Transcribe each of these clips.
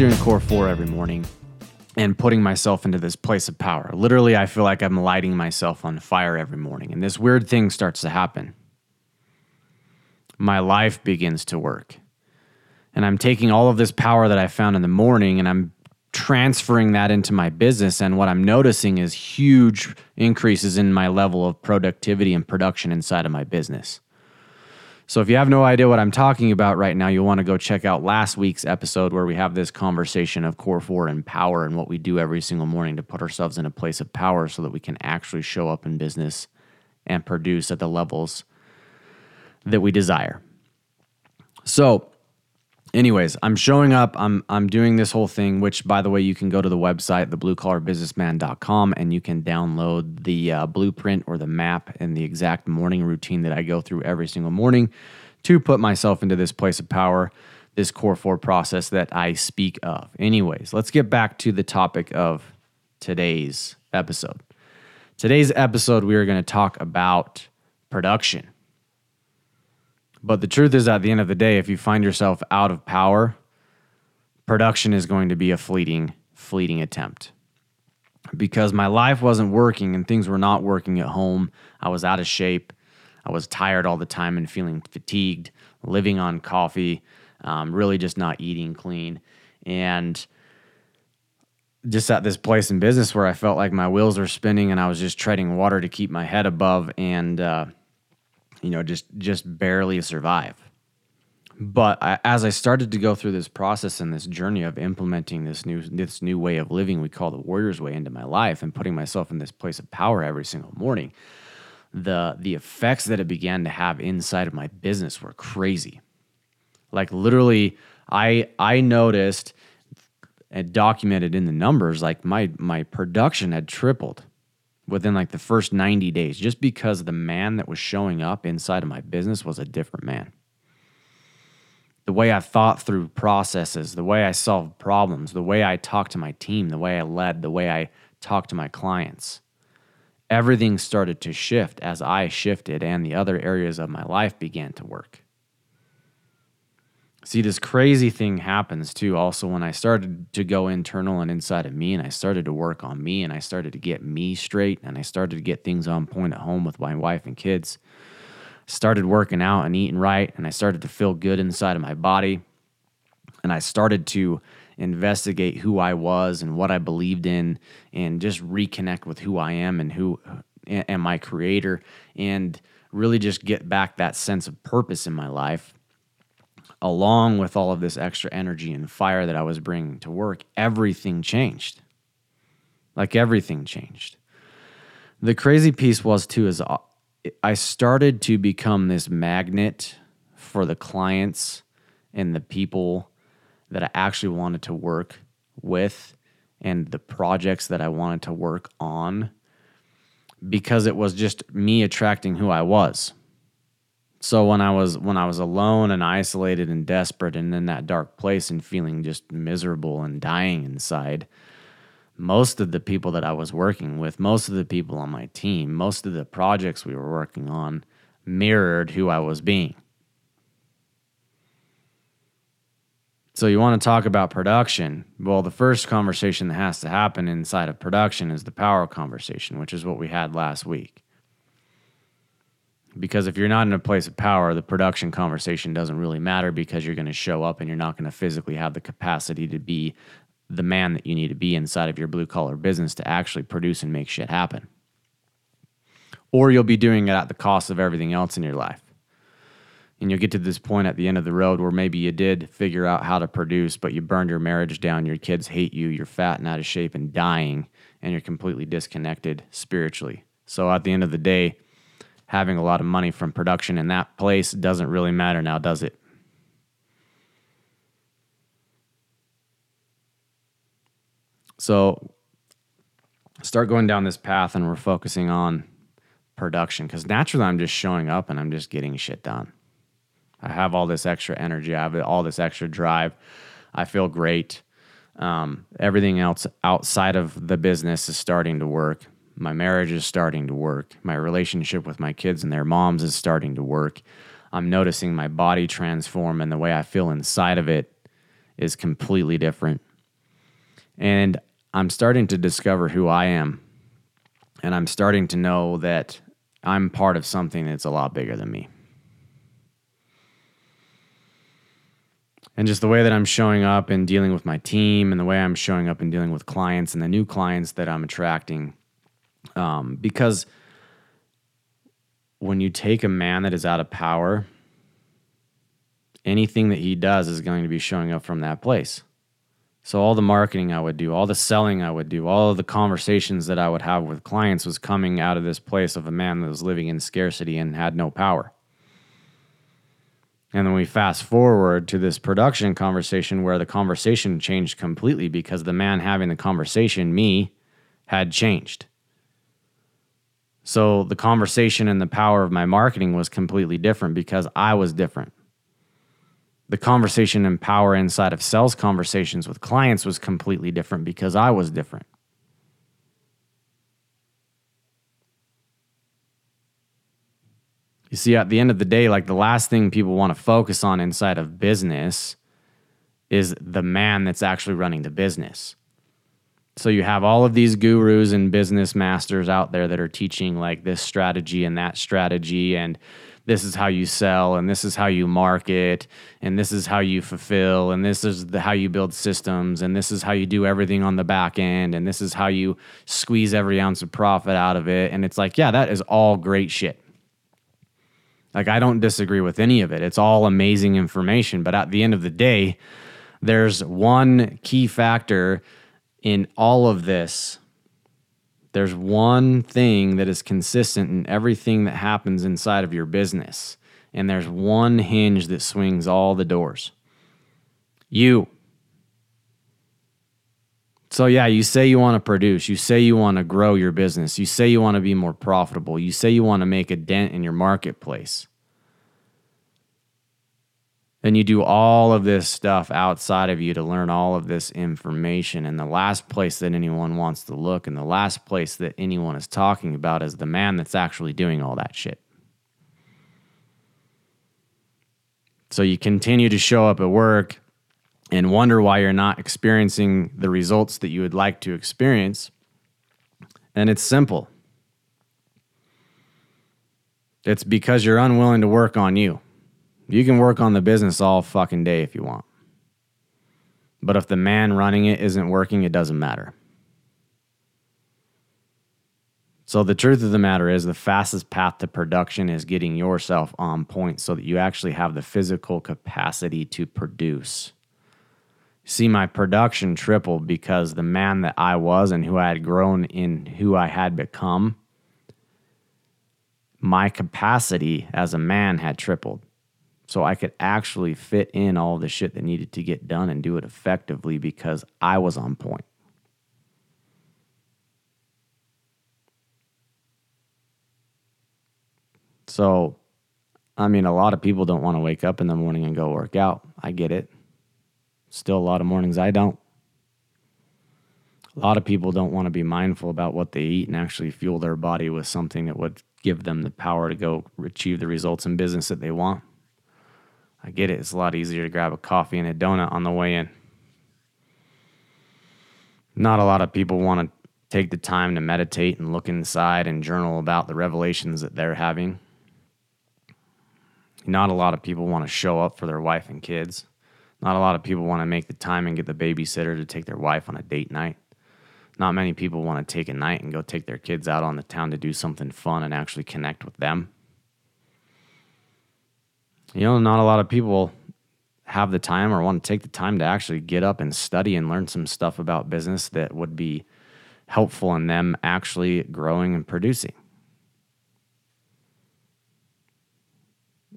doing core four every morning and putting myself into this place of power. Literally, I feel like I'm lighting myself on fire every morning. And this weird thing starts to happen. My life begins to work. And I'm taking all of this power that I found in the morning and I'm transferring that into my business. And what I'm noticing is huge increases in my level of productivity and production inside of my business. So if you have no idea what I'm talking about right now, you'll want to go check out last week's episode where we have this conversation of core four and power and what we do every single morning to put ourselves in a place of power so that we can actually show up in business and produce at the levels that we desire. So anyways, I'm showing up. I'm I'm doing this whole thing, which by the way, you can go to the website, thebluecollarbusinessman.com, and you can download the uh, blueprint or the map and the exact morning routine that I go through every single morning to put myself into this place of power, this core four process that I speak of. Anyways, let's get back to the topic of today's episode. Today's episode, we are going to talk about production. But the truth is, at the end of the day, if you find yourself out of power, production is going to be a fleeting, fleeting attempt. Because my life wasn't working and things were not working at home. I was out of shape. I was tired all the time and feeling fatigued, living on coffee, um, really just not eating clean. And just at this place in business where I felt like my wheels were spinning and I was just treading water to keep my head above. And, uh, you know, just just barely survive. But I, as I started to go through this process and this journey of implementing this new this new way of living we call the warrior's way into my life and putting myself in this place of power every single morning, the the effects that it began to have inside of my business were crazy. Like literally, I I noticed and documented in the numbers like my my production had tripled within like the first 90 days just because the man that was showing up inside of my business was a different man. The way I thought through processes, the way I solved problems, the way I talked to my team, the way I led, the way I talked to my clients. Everything started to shift as I shifted and the other areas of my life began to work. See, this crazy thing happens too, also when I started to go internal and inside of me, and I started to work on me, and I started to get me straight, and I started to get things on point at home with my wife and kids. Started working out and eating right, and I started to feel good inside of my body. And I started to investigate who I was and what I believed in, and just reconnect with who I am and who and my creator, and really just get back that sense of purpose in my life along with all of this extra energy and fire that I was bringing to work, everything changed. Like everything changed. The crazy piece was, too, is uh, I started to become this magnet for the clients and the people that I actually wanted to work with and the projects that I wanted to work on because it was just me attracting who I was. So when I was when I was alone and isolated and desperate and in that dark place and feeling just miserable and dying inside, most of the people that I was working with, most of the people on my team, most of the projects we were working on mirrored who I was being. So you want to talk about production? Well, the first conversation that has to happen inside of production is the power conversation, which is what we had last week. Because if you're not in a place of power, the production conversation doesn't really matter because you're going to show up and you're not going to physically have the capacity to be the man that you need to be inside of your blue collar business to actually produce and make shit happen. Or you'll be doing it at the cost of everything else in your life. And you'll get to this point at the end of the road where maybe you did figure out how to produce, but you burned your marriage down, your kids hate you, you're fat and out of shape and dying, and you're completely disconnected spiritually. So at the end of the day, having a lot of money from production in that place doesn't really matter now, does it? So start going down this path and we're focusing on production because naturally I'm just showing up and I'm just getting shit done. I have all this extra energy, I have all this extra drive. I feel great. Um, everything else outside of the business is starting to work. My marriage is starting to work. My relationship with my kids and their moms is starting to work. I'm noticing my body transform and the way I feel inside of it is completely different. And I'm starting to discover who I am. And I'm starting to know that I'm part of something that's a lot bigger than me. And just the way that I'm showing up and dealing with my team and the way I'm showing up and dealing with clients and the new clients that I'm attracting. Um, because when you take a man that is out of power, anything that he does is going to be showing up from that place. So all the marketing I would do, all the selling I would do, all the conversations that I would have with clients was coming out of this place of a man that was living in scarcity and had no power. And then we fast forward to this production conversation where the conversation changed completely because the man having the conversation, me, had changed. So the conversation and the power of my marketing was completely different because I was different the conversation and power inside of sales conversations with clients was completely different because I was different. You see, at the end of the day, like the last thing people want to focus on inside of business is the man that's actually running the business. So you have all of these gurus and business masters out there that are teaching like this strategy and that strategy and this is how you sell and this is how you market and this is how you fulfill and this is the, how you build systems and this is how you do everything on the back end and this is how you squeeze every ounce of profit out of it. And it's like yeah that is all great shit. Like i don't disagree with any of it. It's all amazing information but at the end of the day there's one key factor in all of this there's one thing that is consistent in everything that happens inside of your business. And there's one hinge that swings all the doors. You. So, yeah, you say you want to produce. You say you want to grow your business. You say you want to be more profitable. You say you want to make a dent in your marketplace. Then you do all of this stuff outside of you to learn all of this information. And the last place that anyone wants to look and the last place that anyone is talking about is the man that's actually doing all that shit. So you continue to show up at work and wonder why you're not experiencing the results that you would like to experience. And it's simple it's because you're unwilling to work on you. You can work on the business all fucking day if you want. But if the man running it isn't working, it doesn't matter. So, the truth of the matter is, the fastest path to production is getting yourself on point so that you actually have the physical capacity to produce. See, my production tripled because the man that I was and who I had grown in who I had become, my capacity as a man had tripled so I could actually fit in all the shit that needed to get done and do it effectively because I was on point. So, I mean, a lot of people don't want to wake up in the morning and go work out. I get it. Still, a lot of mornings I don't. A lot of people don't want to be mindful about what they eat and actually fuel their body with something that would give them the power to go achieve the results in business that they want. I get it. It's a lot easier to grab a coffee and a donut on the way in. Not a lot of people want to take the time to meditate and look inside and journal about the revelations that they're having. Not a lot of people want to show up for their wife and kids. Not a lot of people want to make the time and get the babysitter to take their wife on a date night. Not many people want to take a night and go take their kids out on the town to do something fun and actually connect with them you know, not a lot of people have the time or want to take the time to actually get up and study and learn some stuff about business that would be helpful in them actually growing and producing.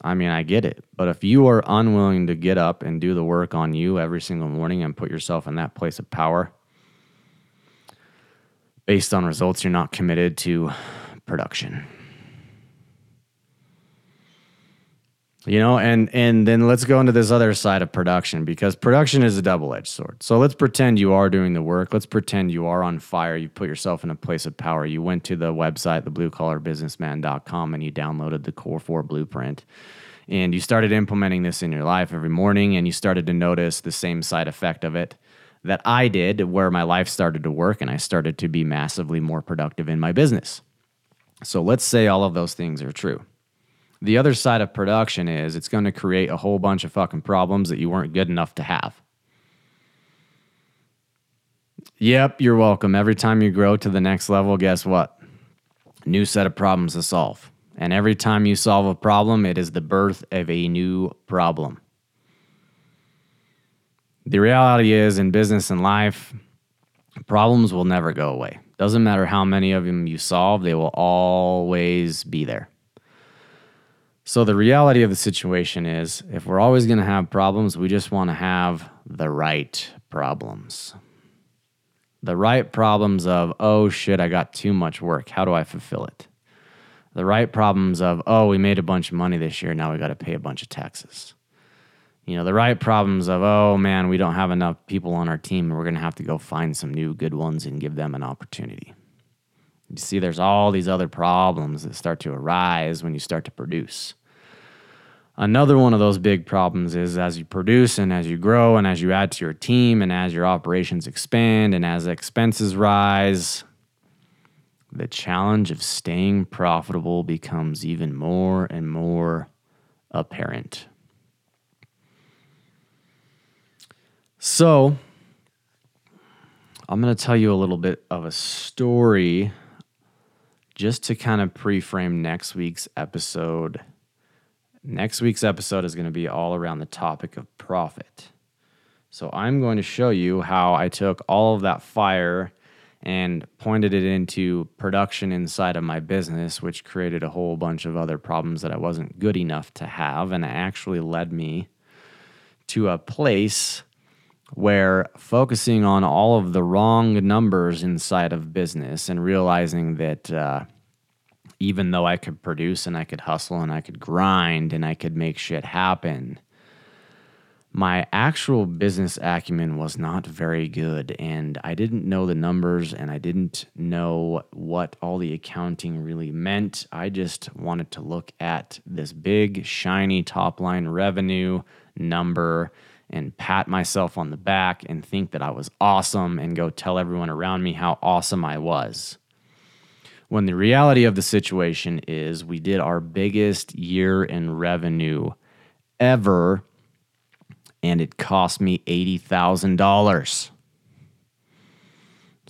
I mean, I get it. But if you are unwilling to get up and do the work on you every single morning and put yourself in that place of power based on results, you're not committed to production. You know and and then let's go into this other side of production because production is a double-edged sword. So let's pretend you are doing the work. Let's pretend you are on fire. You put yourself in a place of power. You went to the website thebluecollarbusinessman.com and you downloaded the core 4 blueprint. And you started implementing this in your life every morning and you started to notice the same side effect of it that I did, where my life started to work and I started to be massively more productive in my business. So let's say all of those things are true. The other side of production is it's going to create a whole bunch of fucking problems that you weren't good enough to have. Yep, you're welcome. Every time you grow to the next level, guess what? New set of problems to solve. And every time you solve a problem, it is the birth of a new problem. The reality is, in business and life, problems will never go away. Doesn't matter how many of them you solve, they will always be there. So, the reality of the situation is if we're always going to have problems, we just want to have the right problems. The right problems of, oh shit, I got too much work. How do I fulfill it? The right problems of, oh, we made a bunch of money this year. Now we got to pay a bunch of taxes. You know, the right problems of, oh man, we don't have enough people on our team. We're going to have to go find some new good ones and give them an opportunity. You see, there's all these other problems that start to arise when you start to produce. Another one of those big problems is as you produce and as you grow and as you add to your team and as your operations expand and as expenses rise, the challenge of staying profitable becomes even more and more apparent. So, I'm going to tell you a little bit of a story just to kind of pre frame next week's episode Next week's episode is going to be all around the topic of profit. So I'm going to show you how I took all of that fire and pointed it into production inside of my business, which created a whole bunch of other problems that I wasn't good enough to have. And it actually led me to a place where focusing on all of the wrong numbers inside of business and realizing that uh, even though I could produce and I could hustle and I could grind and I could make shit happen, my actual business acumen was not very good. And I didn't know the numbers and I didn't know what all the accounting really meant. I just wanted to look at this big, shiny top line revenue number and pat myself on the back and think that I was awesome and go tell everyone around me how awesome I was. When the reality of the situation is we did our biggest year in revenue ever, and it cost me $80,000.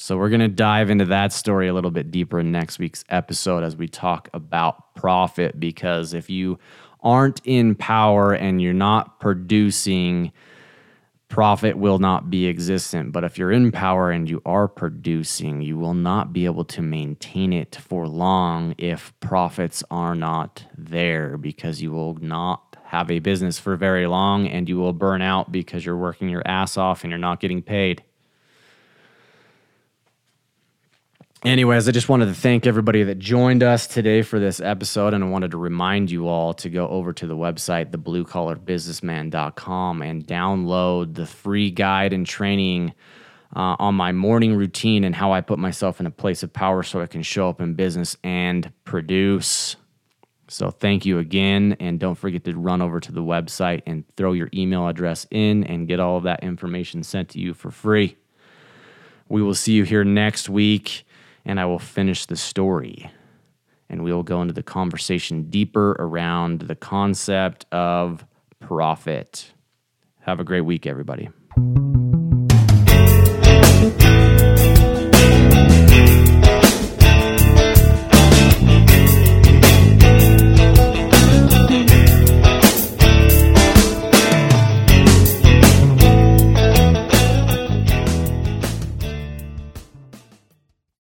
So, we're going to dive into that story a little bit deeper in next week's episode as we talk about profit. Because if you aren't in power and you're not producing, profit will not be existent. But if you're in power and you are producing, you will not be able to maintain it for long if profits are not there because you will not have a business for very long and you will burn out because you're working your ass off and you're not getting paid. Anyways, I just wanted to thank everybody that joined us today for this episode. And I wanted to remind you all to go over to the website, thebluecollarbusinessman.com, and download the free guide and training uh, on my morning routine and how I put myself in a place of power so I can show up in business and produce. So, thank you again. And don't forget to run over to the website and throw your email address in and get all of that information sent to you for free. We will see you here next week and I will finish the story. And we will go into the conversation deeper around the concept of profit. Have a great week, everybody.